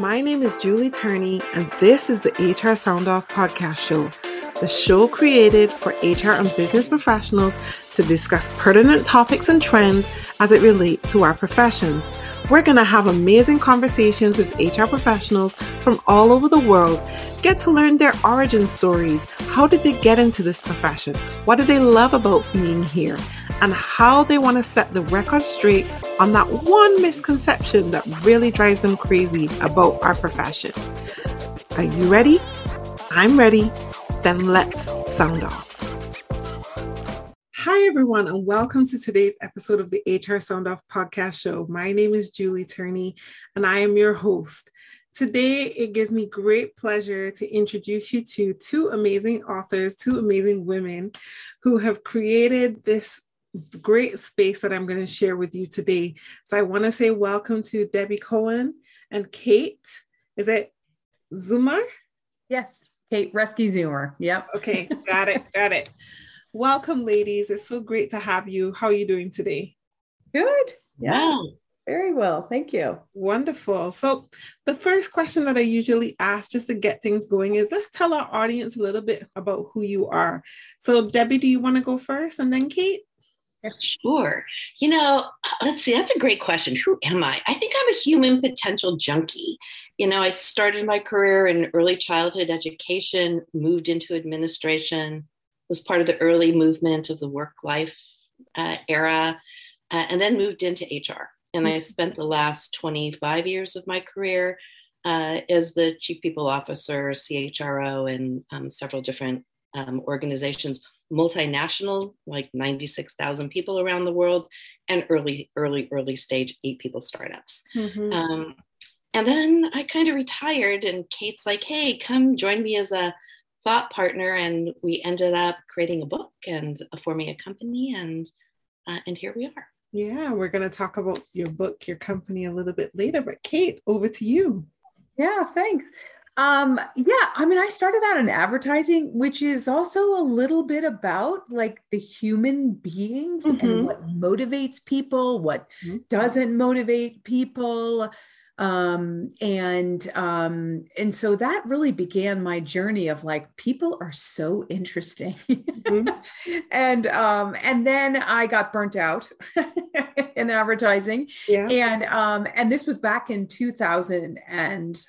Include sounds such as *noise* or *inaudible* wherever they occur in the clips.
My name is Julie Turney, and this is the HR Sound Off podcast show, the show created for HR and business professionals to discuss pertinent topics and trends as it relates to our professions. We're going to have amazing conversations with HR professionals from all over the world, get to learn their origin stories. How did they get into this profession? What do they love about being here? And how they want to set the record straight on that one misconception that really drives them crazy about our profession. Are you ready? I'm ready. Then let's sound off. Hi, everyone, and welcome to today's episode of the HR Sound Off podcast show. My name is Julie Turney, and I am your host. Today, it gives me great pleasure to introduce you to two amazing authors, two amazing women who have created this great space that I'm going to share with you today. So, I want to say welcome to Debbie Cohen and Kate. Is it Zummer? Yes, Kate Roeske-Zummer. Yep. Okay, got it, got it. Welcome, ladies. It's so great to have you. How are you doing today? Good. Yeah. Very well. Thank you. Wonderful. So, the first question that I usually ask just to get things going is let's tell our audience a little bit about who you are. So, Debbie, do you want to go first and then Kate? Sure. You know, let's see, that's a great question. Who am I? I think I'm a human potential junkie. You know, I started my career in early childhood education, moved into administration, was part of the early movement of the work life uh, era, uh, and then moved into HR. And I spent the last 25 years of my career uh, as the chief people officer, CHRO, in um, several different um, organizations, multinational, like 96,000 people around the world, and early, early, early stage eight people startups. Mm-hmm. Um, and then I kind of retired, and Kate's like, hey, come join me as a thought partner and we ended up creating a book and forming a company and uh, and here we are yeah we're going to talk about your book your company a little bit later but kate over to you yeah thanks um yeah i mean i started out in advertising which is also a little bit about like the human beings mm-hmm. and what motivates people what mm-hmm. doesn't motivate people um, and um, and so that really began my journey of like people are so interesting mm-hmm. *laughs* and um, and then i got burnt out *laughs* in advertising yeah. and um, and this was back in 2000 and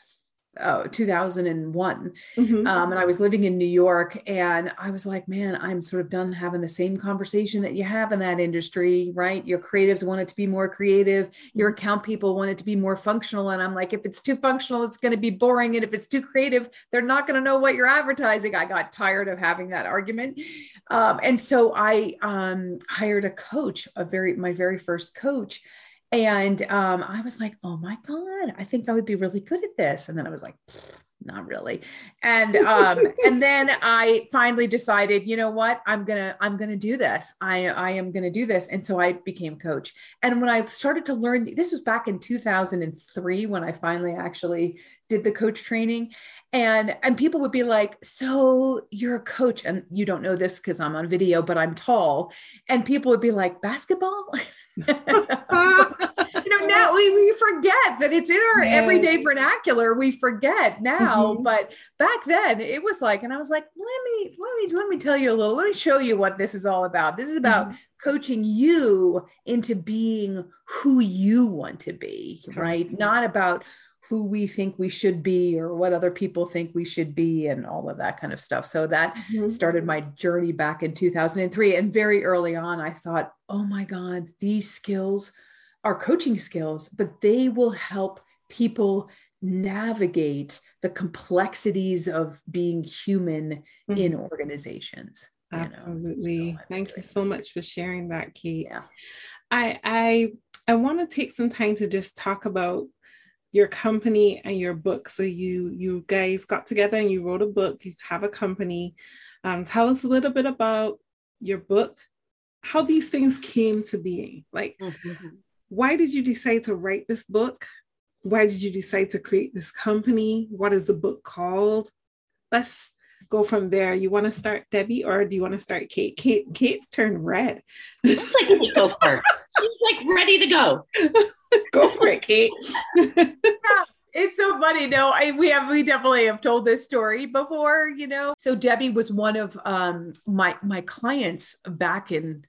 oh, 2001 mm-hmm. um, and i was living in new york and i was like man i'm sort of done having the same conversation that you have in that industry right your creatives want it to be more creative your mm-hmm. account people want it to be more functional and i'm like if it's too functional it's going to be boring and if it's too creative they're not going to know what you're advertising i got tired of having that argument um, and so i um, hired a coach a very my very first coach and um, I was like, oh my God, I think I would be really good at this. And then I was like, not really. And um, and *laughs* then I finally decided, you know what, I'm gonna I'm gonna do this. I I am gonna do this. And so I became coach. And when I started to learn, this was back in 2003 when I finally actually did the coach training. And and people would be like, so you're a coach, and you don't know this because I'm on video, but I'm tall. And people would be like, basketball. *laughs* you know, now we, we forget that it's in our yes. everyday vernacular. We forget now, mm-hmm. but back then it was like, and I was like, let me, let me, let me tell you a little, let me show you what this is all about. This is about mm-hmm. coaching you into being who you want to be, right? Not about who we think we should be or what other people think we should be and all of that kind of stuff. So that mm-hmm. started my journey back in 2003 and very early on I thought, "Oh my god, these skills are coaching skills, but they will help people navigate the complexities of being human mm-hmm. in organizations." Absolutely. So Thank you so much for sharing that, Kate. Yeah. I I I want to take some time to just talk about your company and your book. So you you guys got together and you wrote a book. You have a company. Um, tell us a little bit about your book, how these things came to being. Like, mm-hmm. why did you decide to write this book? Why did you decide to create this company? What is the book called? Let's go from there. You want to start Debbie or do you want to start Kate? Kate Kate's turned red. like go first. She's like ready to go. *laughs* go for it, Kate. *laughs* yeah, it's so funny. No, I we have we definitely have told this story before, you know. So Debbie was one of um my my clients back in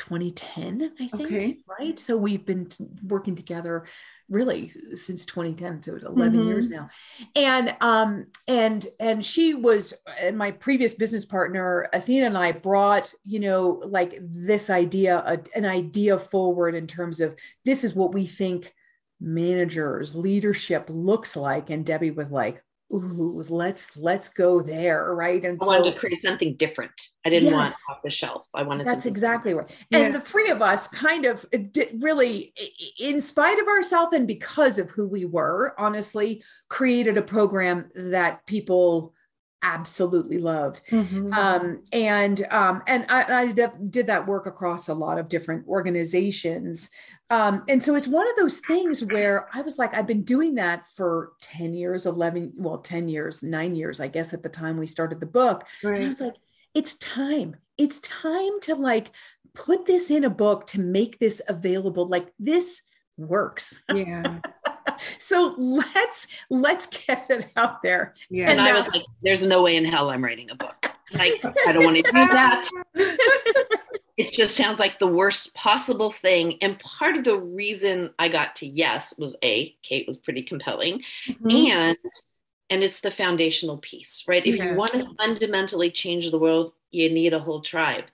2010, I think. Okay. Right. So we've been t- working together really since 2010. So it's 11 mm-hmm. years now. And um and and she was and my previous business partner, Athena and I brought, you know, like this idea, a, an idea forward in terms of this is what we think managers leadership looks like and debbie was like ooh let's let's go there right? And i so, wanted to create something different. I didn't yes, want off the shelf. I wanted that's exactly right. and yeah. the three of us kind of uh, did really in spite of ourselves and because of who we were honestly created a program that people absolutely loved. Mm-hmm. um, and um, and I, I, did that work across a lot of different organizations. Um, and so it's one of those things where i was like i've been doing that for 10 years 11 well 10 years 9 years i guess at the time we started the book. Right. and i was like it's time. It's time to like put this in a book to make this available. Like this works. Yeah *laughs* *laughs* so let's let's get it out there. Yeah. And, and I was like, there's no way in hell I'm writing a book. Like, *laughs* I don't want to do that. it just sounds like the worst possible thing. And part of the reason I got to yes was a Kate was pretty compelling, mm-hmm. and and it's the foundational piece, right? If yeah. you want to fundamentally change the world, you need a whole tribe,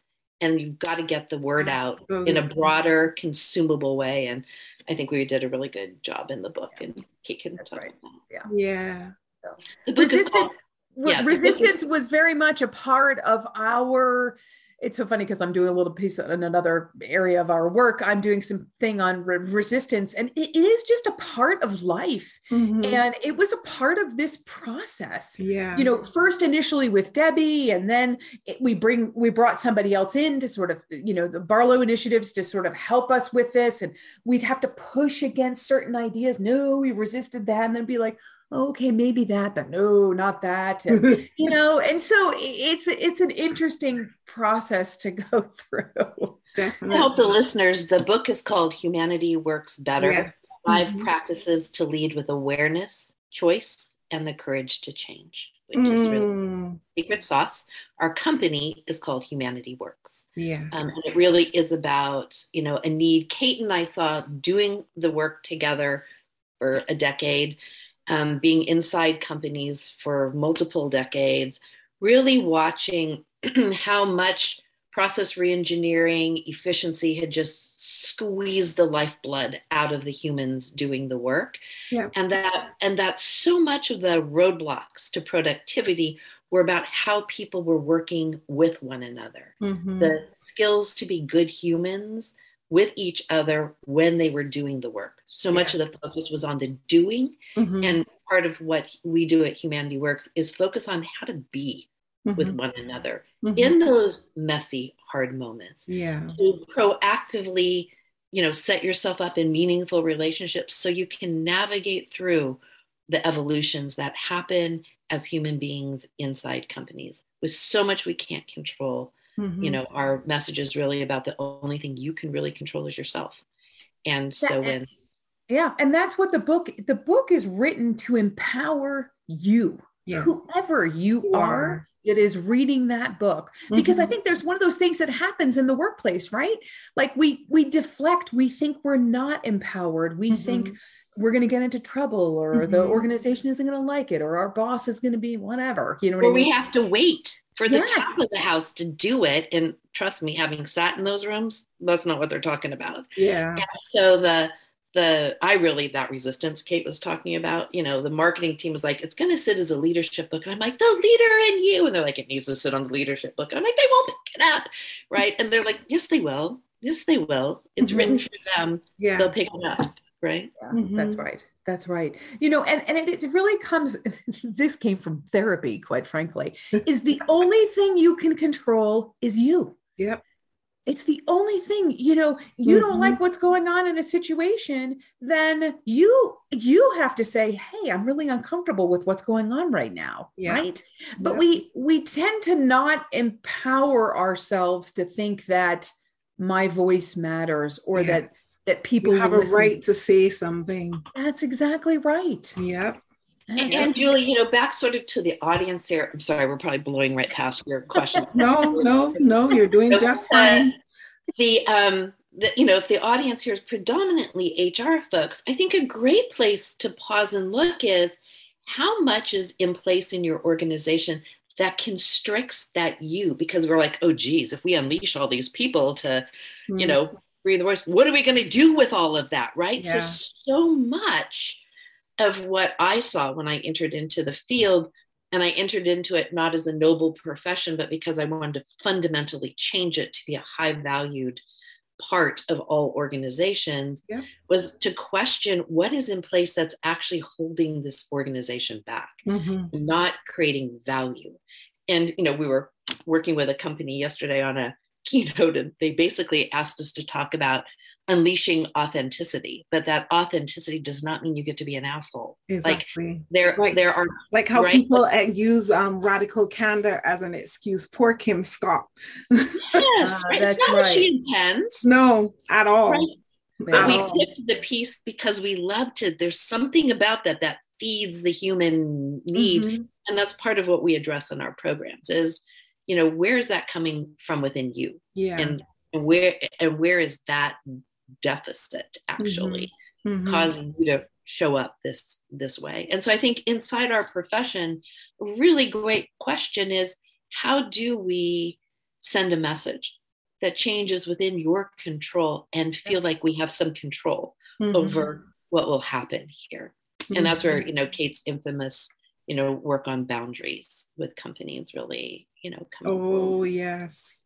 and you've got to get the word out in a broader, consumable way. And I think we did a really good job in the book, and Kate can That's talk right. about that. Yeah. Yeah. So, the book Resistance, is called, yeah, Resistance was very much a part of our it's so funny because I'm doing a little piece in another area of our work. I'm doing some thing on re- resistance, and it, it is just a part of life. Mm-hmm. And it was a part of this process. Yeah. You know, first initially with Debbie, and then it, we bring we brought somebody else in to sort of, you know, the Barlow initiatives to sort of help us with this. And we'd have to push against certain ideas. No, we resisted that, and then be like, okay maybe that but no not that and, *laughs* you know and so it's it's an interesting process to *laughs* go through Definitely. to help the listeners the book is called humanity works better yes. 5 mm-hmm. practices to lead with awareness choice and the courage to change which mm. is really mm. secret sauce our company is called humanity works yeah um, and it really is about you know a need kate and i saw doing the work together for a decade um, being inside companies for multiple decades, really watching *clears throat* how much process reengineering efficiency had just squeezed the lifeblood out of the humans doing the work yeah. and that and that so much of the roadblocks to productivity were about how people were working with one another mm-hmm. the skills to be good humans with each other when they were doing the work. So much of the focus was on the doing. Mm-hmm. And part of what we do at Humanity Works is focus on how to be mm-hmm. with one another mm-hmm. in those messy, hard moments. Yeah. To proactively, you know, set yourself up in meaningful relationships so you can navigate through the evolutions that happen as human beings inside companies with so much we can't control Mm-hmm. You know, our message is really about the only thing you can really control is yourself. And so when yeah, and that's what the book the book is written to empower you. Yeah. Whoever you, you are, are it is reading that book because mm-hmm. i think there's one of those things that happens in the workplace right like we we deflect we think we're not empowered we mm-hmm. think we're going to get into trouble or mm-hmm. the organization isn't going to like it or our boss is going to be whatever you know what or I mean? we have to wait for the top of the house to do it and trust me having sat in those rooms that's not what they're talking about. Yeah. And so the the i really that resistance kate was talking about you know the marketing team was like it's going to sit as a leadership book. And i'm like the leader in you. And they're like it needs to sit on the leadership book. And i'm like they won't pick it up. Right? And they're like yes they will. Yes they will. It's mm-hmm. written for them. Yeah. They'll pick it up. Right? Yeah, mm-hmm. that's right that's right you know and, and it, it really comes *laughs* this came from therapy quite frankly *laughs* is the only thing you can control is you yep it's the only thing you know you mm-hmm. don't like what's going on in a situation then you you have to say hey i'm really uncomfortable with what's going on right now yeah. right but yep. we we tend to not empower ourselves to think that my voice matters or yes. that that people you have a right to say something. That's exactly right. Yep. And, and, Julie, you know, back sort of to the audience here. I'm sorry, we're probably blowing right past your question. *laughs* no, no, no, you're doing so, just fine. Uh, the um, the, you know, if the audience here is predominantly HR folks, I think a great place to pause and look is how much is in place in your organization that constricts that you because we're like, oh geez, if we unleash all these people to, mm-hmm. you know, breathe the voice, what are we going to do with all of that? Right. Yeah. So so much of what I saw when I entered into the field. And I entered into it not as a noble profession, but because I wanted to fundamentally change it to be a high valued part of all organizations yeah. was to question what is in place that's actually holding this organization back mm-hmm. not creating value and you know we were working with a company yesterday on a *laughs* keynote and they basically asked us to talk about unleashing authenticity but that authenticity does not mean you get to be an asshole exactly like there like, there are like how right? people use um, radical candor as an excuse poor kim scott yes, uh, *laughs* right? that's not right. what she intends no at all right? but we picked the piece because we loved it there's something about that that feeds the human need mm-hmm. and that's part of what we address in our programs is you know where is that coming from within you yeah and where and where is that deficit actually mm-hmm. Mm-hmm. causing you to show up this this way and so i think inside our profession a really great question is how do we send a message that changes within your control and feel like we have some control mm-hmm. over what will happen here and that's where mm-hmm. you know kate's infamous you know work on boundaries with companies really you know comes oh forward. yes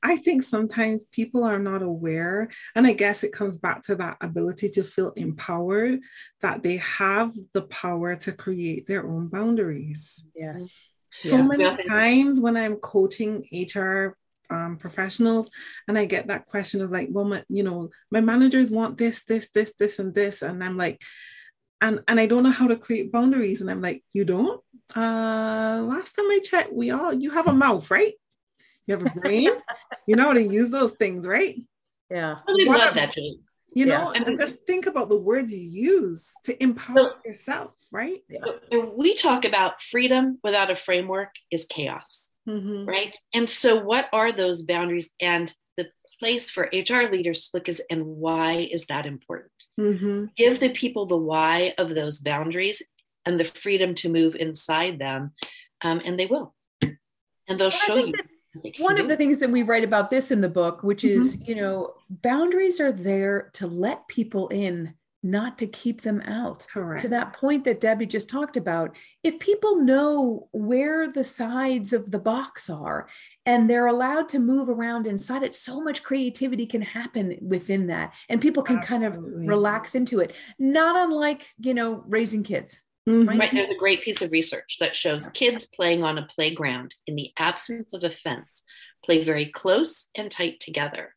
I think sometimes people are not aware. And I guess it comes back to that ability to feel empowered that they have the power to create their own boundaries. Yes. So yeah. many times when I'm coaching HR um, professionals and I get that question of like, well, my, you know, my managers want this, this, this, this, and this. And I'm like, and and I don't know how to create boundaries. And I'm like, you don't? Uh last time I checked, we all you have a mouth, right? You have a brain. *laughs* you know how to use those things, right? Yeah. I really love that, Jane. You know, yeah. and just think about the words you use to empower so, yourself, right? Yeah. We talk about freedom without a framework is chaos, mm-hmm. right? And so, what are those boundaries? And the place for HR leaders to look is, and why is that important? Mm-hmm. Give the people the why of those boundaries and the freedom to move inside them, um, and they will. And they'll show you. One of the things that we write about this in the book, which mm-hmm. is, you know, boundaries are there to let people in, not to keep them out. Correct. To that point that Debbie just talked about, if people know where the sides of the box are and they're allowed to move around inside it, so much creativity can happen within that. And people can Absolutely. kind of relax into it. Not unlike, you know, raising kids Mm-hmm. Right. There's a great piece of research that shows kids playing on a playground in the absence of a fence play very close and tight together.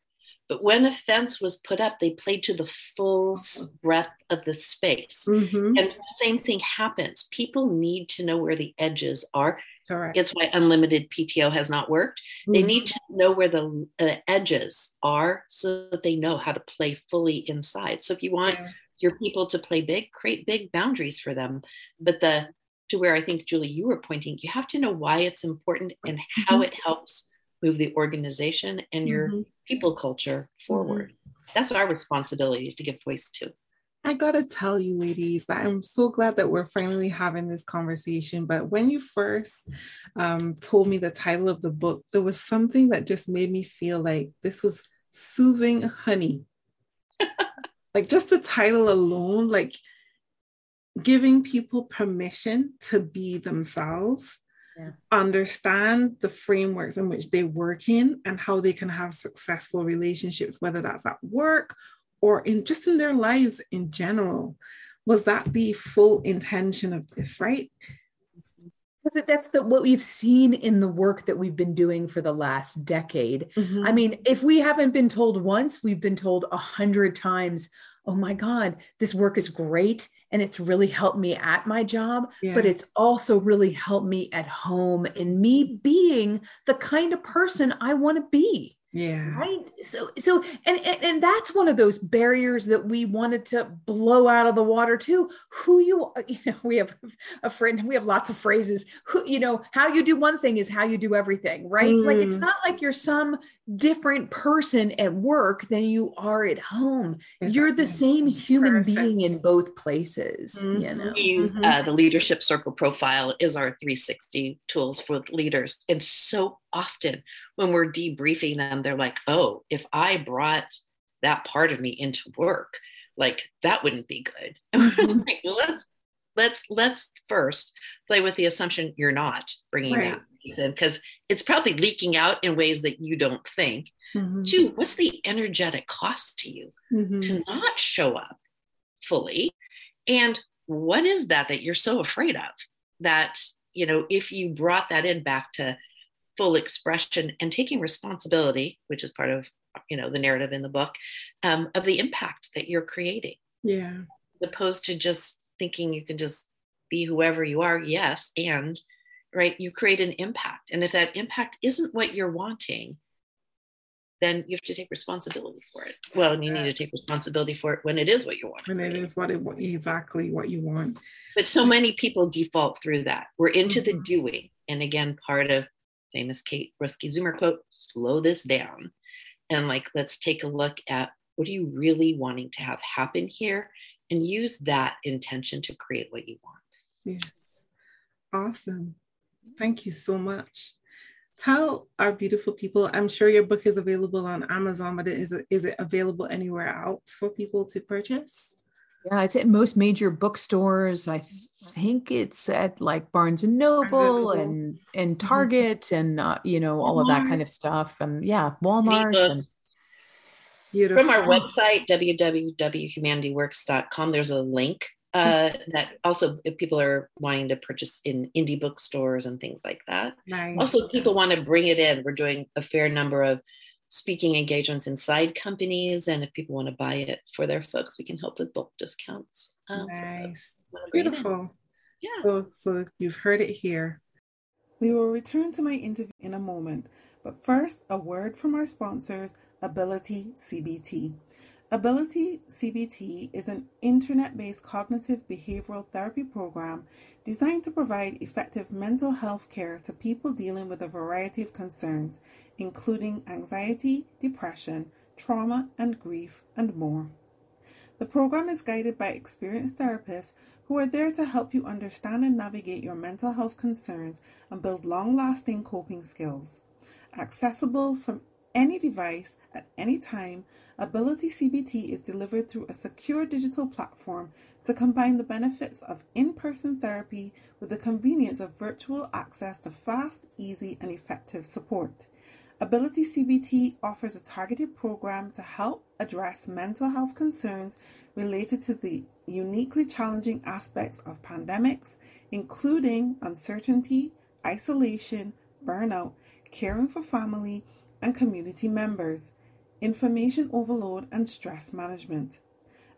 But when a fence was put up, they played to the full breadth of the space. Mm-hmm. And the same thing happens. People need to know where the edges are. Correct. It's why unlimited PTO has not worked. Mm-hmm. They need to know where the, the, edges are so that they know how to play fully inside. So if you want yeah your people to play big, create big boundaries for them. But the to where I think Julie, you were pointing, you have to know why it's important and how mm-hmm. it helps move the organization and your mm-hmm. people culture forward. Mm-hmm. That's our responsibility to give voice to. I gotta tell you, ladies, that I'm so glad that we're finally having this conversation. But when you first um, told me the title of the book, there was something that just made me feel like this was soothing honey *laughs* like just the title alone like giving people permission to be themselves yeah. understand the frameworks in which they work in and how they can have successful relationships whether that's at work or in just in their lives in general was that the full intention of this right because that's the what we've seen in the work that we've been doing for the last decade. Mm-hmm. I mean, if we haven't been told once, we've been told a hundred times, oh my God, this work is great. And it's really helped me at my job, yeah. but it's also really helped me at home in me being the kind of person I want to be. Yeah right so so and, and and that's one of those barriers that we wanted to blow out of the water too who you *laughs* you know we have a friend we have lots of phrases who you know how you do one thing is how you do everything right mm. like it's mm. not like you're some different person at work than you are at home exactly. you're the same human person. being in both places mm-hmm. you know we use mm-hmm. uh, the leadership circle profile is our 360 tools for leaders and so often when we're debriefing them, they're like, oh, if I brought that part of me into work, like that wouldn't be good. *laughs* Mm-hmm. like, let's let's let's first play with the assumption you're not bringing right. that piece in because it's probably leaking out in ways that you don't think. Mm-hmm. Two, what's the energetic cost to you mm-hmm. to not show up fully? And what is that that you're so afraid of that you know if you brought that in back to full expression and taking responsibility, which is part of you know the narrative in the book, um, of the impact that you're creating. Yeah. As opposed to just thinking you can just be whoever you are. Yes, and right, you create an impact, and if that impact isn't what you're wanting, then you have to take responsibility for it. Well, and you need to take responsibility for it when it is what you want. When it is what it exactly what you want. But so many people default through that. We're into mm-hmm. the doing, and again, part of famous Kate Roeske-Zummer quote, slow this down. And like, let's take a look at what are you really wanting to have happen here and use that intention to create what you want. Yes. Awesome. Thank you so much. Tell our beautiful people, I'm sure your book is available on Amazon, but is it, is it available anywhere else for people to purchase? Yeah, it's at most major bookstores. I think it's at like Barnes and Noble and and mm-hmm. Target mm-hmm. and uh, you know all Walmart. of that kind of stuff. And yeah, Walmart. And, From our website www.humanityworks.com, there's a link uh, that also if people are wanting to purchase in indie bookstores and things like that. Nice. Also, people want to bring it in. We're doing a fair number of speaking engagements inside companies. And if people want to buy it for their folks, we can help with bulk discounts. Um, nice. Beautiful. Yeah. So, so you've heard it here. We will return to my interview in a moment, but first, a word from our sponsors, AbilitiCBT. AbilitiCBT is an internet based cognitive behavioral therapy program designed to provide effective mental health care to people dealing with a variety of concerns, including anxiety, depression, trauma, and grief, and more. The program is guided by experienced therapists who are there to help you understand and navigate your mental health concerns and build long lasting coping skills. Accessible from any device at any time, AbilitiCBT is delivered through a secure digital platform to combine the benefits of in person therapy with the convenience of virtual access to fast, easy, and effective support. AbilitiCBT offers a targeted program to help address mental health concerns related to the uniquely challenging aspects of pandemics, including uncertainty, isolation, burnout, caring for family, and community members, information overload, and stress management.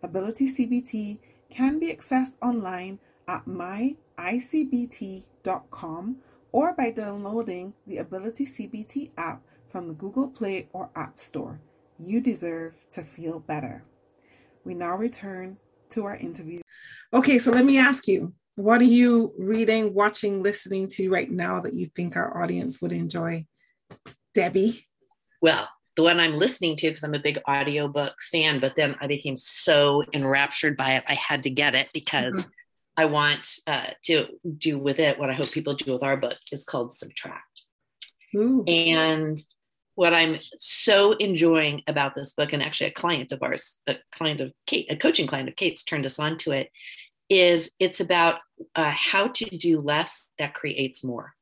AbilitiCBT can be accessed online at myicbt.com or by downloading the AbilitiCBT app from the Google Play or App Store. You deserve to feel better. We now return to our interview. Okay, so let me ask you what are you reading, watching, listening to right now that you think our audience would enjoy? Debbie? Well, the one I'm listening to because I'm a big audiobook fan, but then I became so enraptured by it, I had to get it because mm-hmm. I want uh, to do with it what I hope people do with our book. It's called Subtract. Ooh. And what I'm so enjoying about this book, and actually a client of ours, a client of Kate, a coaching client of Kate's turned us on to it, is it's about uh, how to do less that creates more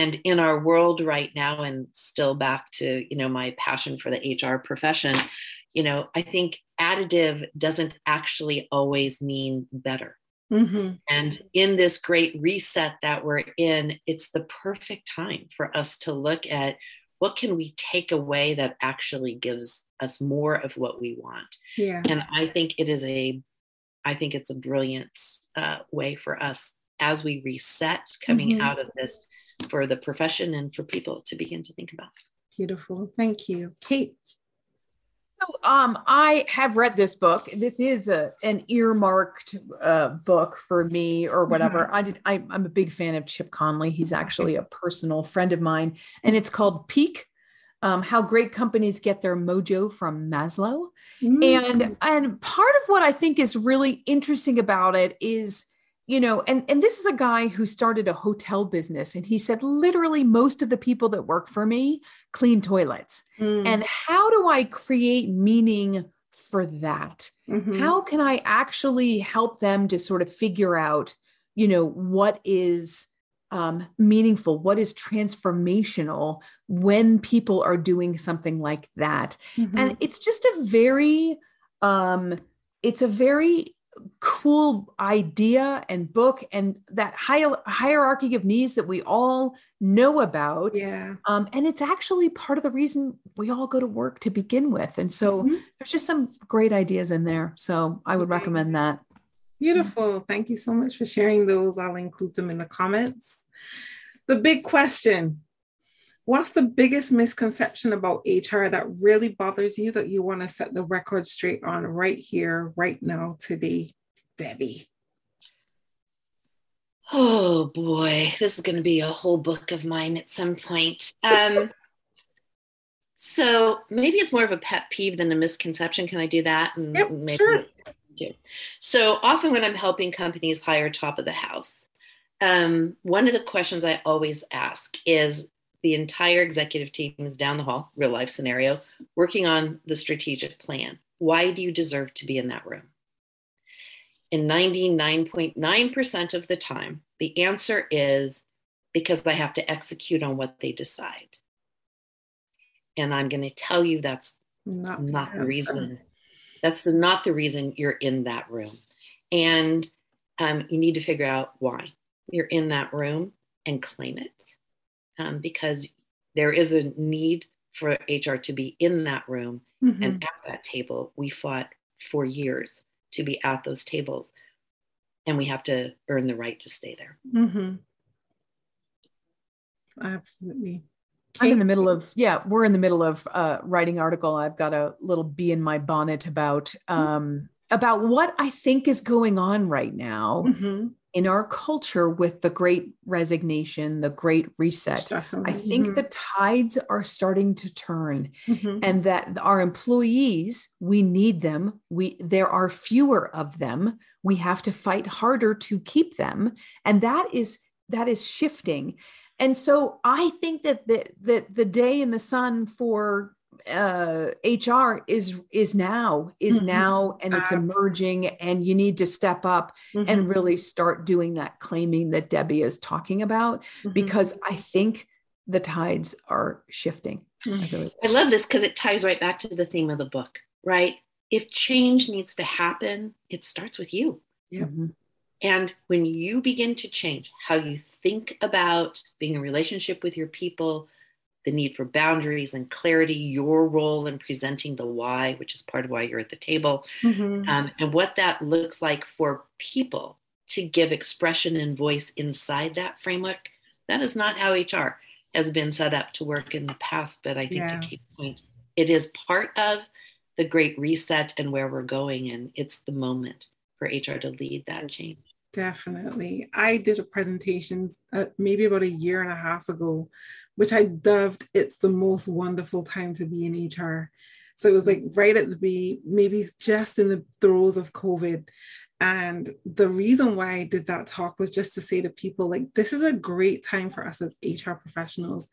and in our world right now and still back to you know my passion for the hr profession you know i think additive doesn't actually always mean better mm-hmm. and in this great reset that we're in it's the perfect time for us to look at what can we take away that actually gives us more of what we want yeah and i think it is a i think it's a brilliant uh, way for us as we reset coming mm-hmm. out of this for the profession and for people to begin to think about. Beautiful. Thank you. Kate. So, um, I have read this book. This is a an earmarked uh, book for me, or whatever. Mm-hmm. I did. I, I'm a big fan of Chip Conley. He's actually a personal friend of mine, and it's called Peak: um, How Great Companies Get Their Mojo from Maslow. Mm-hmm. And and part of what I think is really interesting about it is you know and and this is a guy who started a hotel business and he said literally most of the people that work for me clean toilets mm. and how do i create meaning for that mm-hmm. how can i actually help them to sort of figure out you know what is um, meaningful what is transformational when people are doing something like that mm-hmm. and it's just a very um it's a very cool idea and book and that hi- hierarchy of needs that we all know about. Yeah. Um, and it's actually part of the reason we all go to work to begin with. And so mm-hmm. there's just some great ideas in there. So I would recommend that. Beautiful. Thank you so much for sharing those. I'll include them in the comments. The big question What's the biggest misconception about HR that really bothers you that you want to set the record straight on right here, right now, today, Debbie? Oh boy, this is going to be a whole book of mine at some point. Um, so maybe it's more of a pet peeve than a misconception. Can I do that? And yep, maybe sure. So often when I'm helping companies hire top of the house, um, one of the questions I always ask is the entire executive team is down the hall, real life scenario, working on the strategic plan. Why do you deserve to be in that room? In 99.9% of the time, the answer is because I have to execute on what they decide. And I'm going to tell you that's not, not the reason. That's the, not the reason you're in that room. And um, you need to figure out why you're in that room and claim it um, because there is a need for HR to be in that room mm-hmm. and at that table. We fought for years to be at those tables, and we have to earn the right to stay there. Mm-hmm. Absolutely. I'm in the middle of yeah, we're in the middle of uh, writing article. I've got a little bee in my bonnet about mm-hmm. um, about what I think is going on right now mm-hmm in our culture with the great resignation, the great reset, Definitely. I think mm-hmm. the tides are starting to turn mm-hmm. and that our employees, we need them. We there are fewer of them. We have to fight harder to keep them. And that is that is shifting. And so I think that the, the, the day in the sun for uh, HR is is now is mm-hmm. now and it's emerging and you need to step up mm-hmm. and really start doing that claiming that Debbie is talking about mm-hmm. because I think the tides are shifting. I, mm-hmm. really I love this because it ties right back to the theme of the book, right? If change needs to happen, it starts with you. Yeah. Mm-hmm. And when you begin to change how you think about being in relationship with your people, the need for boundaries and clarity, your role in presenting the why, which is part of why you're at the table, mm-hmm. um, and what that looks like for people to give expression and voice inside that framework. That is not how HR has been set up to work in the past, but I think yeah. to Kate's point, it is part of the great reset and where we're going, and it's the moment for HR to lead that change. Definitely. I did a presentation uh, maybe about a year and a half ago which I dubbed It's the Most Wonderful Time to Be in HR. So it was like right at the be maybe just in the throes of COVID. And the reason why I did that talk was just to say to people, like, this is a great time for us as HR professionals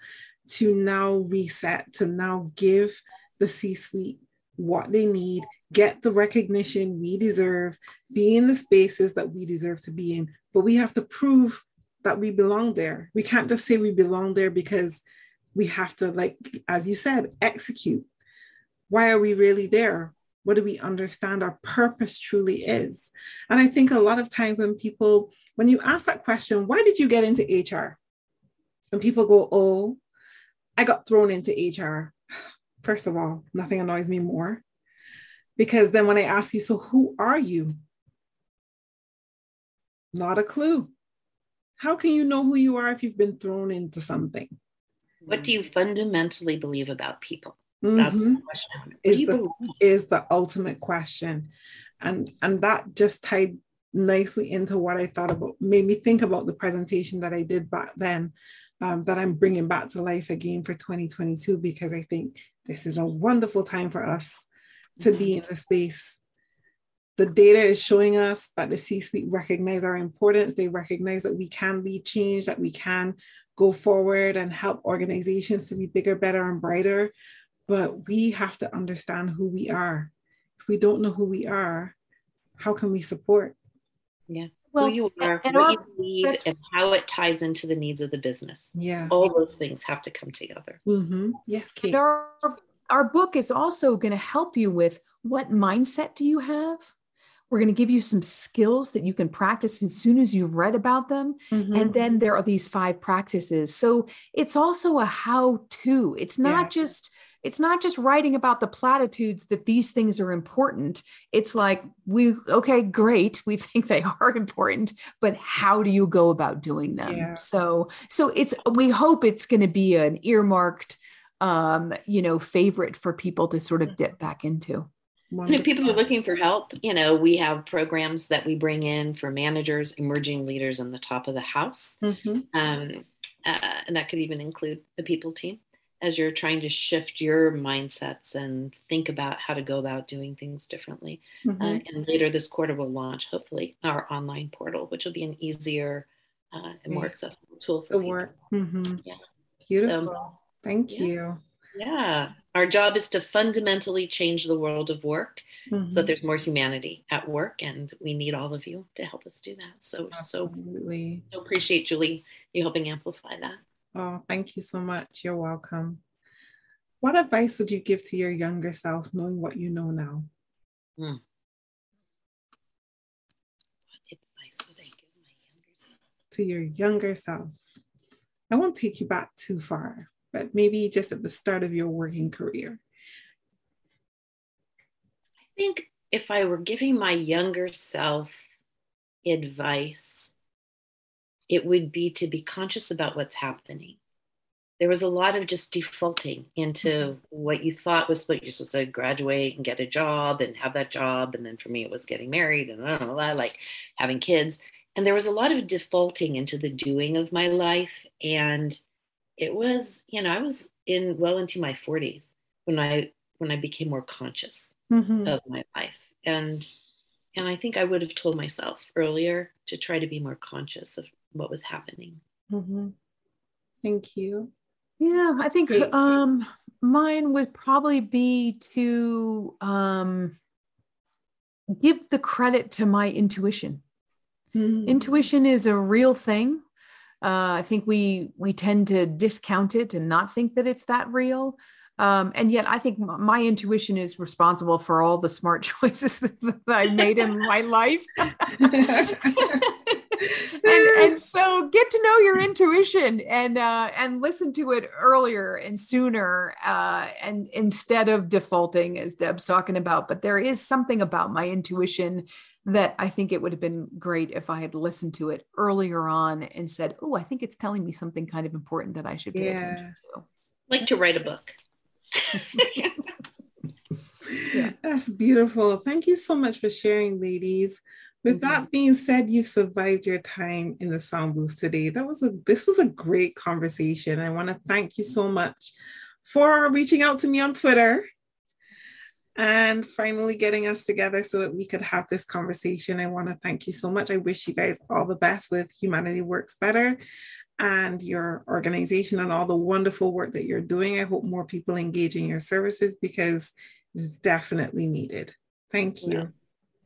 to now reset, to now give the C suite what they need, get the recognition we deserve, be in the spaces that we deserve to be in. But we have to prove that we belong there. We can't just say we belong there because we have to, like, as you said, execute. Why are we really there? What do we understand our purpose truly is? And I think a lot of times when people, when you ask that question, why did you get into HR? And people go, oh, I got thrown into HR. First of all, nothing annoys me more. Because then when I ask you, so who are you? Not a clue. How can you know who you are if you've been thrown into something? What do you fundamentally believe about people? Mm-hmm. That's the question. Is the, is the ultimate question. And and that just tied nicely into what I thought about, made me think about the presentation that I did back then um, that I'm bringing back to life again for 2022 because I think this is a wonderful time for us to be in the space. The data is showing us that the C suite recognize our importance. They recognize that we can lead change, that we can go forward and help organizations to be bigger, better, and brighter. But we have to understand who we are. If we don't know who we are, how can we support? Yeah. Well, who you are, what our, you believe, and how it ties into the needs of the business. Yeah. All those things have to come together. Mm-hmm. Yes, Kate. Our, our book is also going to help you with what mindset do you have? We're going to give you some skills that you can practice as soon as you've read about them. Mm-hmm. And then there are these five practices. So it's also a how to. It's not yeah. just it's not just writing about the platitudes that these things are important. It's like, we, okay, great. We *laughs* think they are important, but how do you go about doing them? Yeah. So, so it's, we hope it's going to be an earmarked, um, you know, favorite for people to sort of dip back into. And if people are looking for help, you know, we have programs that we bring in for managers, emerging leaders on the top of the house. Mm-hmm. Um, uh, and that could even include the people team as you're trying to shift your mindsets and think about how to go about doing things differently. Mm-hmm. Uh, and later this quarter, we'll launch, hopefully, our online portal, which will be an easier uh, and more accessible tool for the work. Mm-hmm. Yeah. Beautiful. So, Thank yeah. you. Yeah. Our job is to fundamentally change the world of work mm-hmm. so that there's more humanity at work. And we need all of you to help us do that. So, Absolutely. so, so appreciate Julie, you helping amplify that. Oh, thank you so much. You're welcome. What advice would you give to your younger self, knowing what you know now? Hmm. What advice would I give my younger self? To your younger self. I won't take you back too far, but maybe just at the start of your working career. I think if I were giving my younger self advice, it would be to be conscious about what's happening. There was a lot of just defaulting into mm-hmm. what you thought was what you're supposed to graduate and get a job and have that job. And then for me, it was getting married and I don't know, like having kids. And there was a lot of defaulting into the doing of my life. And it was, you know, I was in well into my 40s when I when I became more conscious mm-hmm. of my life. And and I think I would have told myself earlier to try to be more conscious of what was happening. Mm-hmm. Thank you. Yeah, I think um, mine would probably be to um, give the credit to my intuition. Mm-hmm. Intuition is a real thing. Uh, I think we we tend to discount it and not think that it's that real. Um, and yet, I think my intuition is responsible for all the smart *laughs* choices that, *laughs* that I made in my life. *laughs* and, and so get to know your intuition and uh, and listen to it earlier and sooner uh, and instead of defaulting as Deb's talking about. But there is something about my intuition that I think it would have been great if I had listened to it earlier on and said, "Oh, I think it's telling me something kind of important that I should pay yeah. attention to." Like to write a book. yeah. *laughs* That's beautiful. Thank you so much for sharing, ladies. With mm-hmm. that being said, you've survived your time in the sound booth today. That was a this was a great conversation. I want to thank you so much for reaching out to me on Twitter and finally getting us together so that we could have this conversation. I want to thank you so much. I wish you guys all the best with Humanity Works Better and your organization and all the wonderful work that you're doing. I hope more people engage in your services because it's definitely needed. Thank you. Yeah.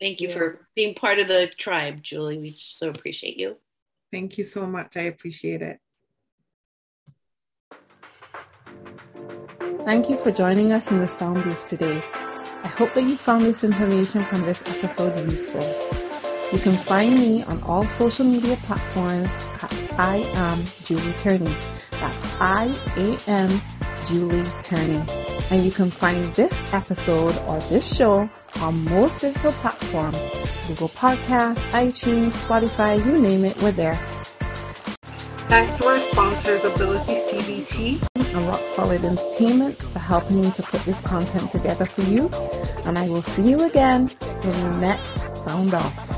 Thank you yeah. for being part of the tribe, Julie. We so appreciate you. Thank you so much. I appreciate it. Thank you for joining us in the sound booth today. I hope that you found this information from this episode useful. You can find me on all social media platforms at I am Julie Turney. That's I A M Julie Turney. And you can find this episode or this show on most digital platforms Google Podcasts, iTunes, Spotify, you name it, we're there. Thanks to our sponsors, AbilitiCBT and Rock Solid Entertainment for helping me to put this content together for you. And I will see you again in the next Sound Off.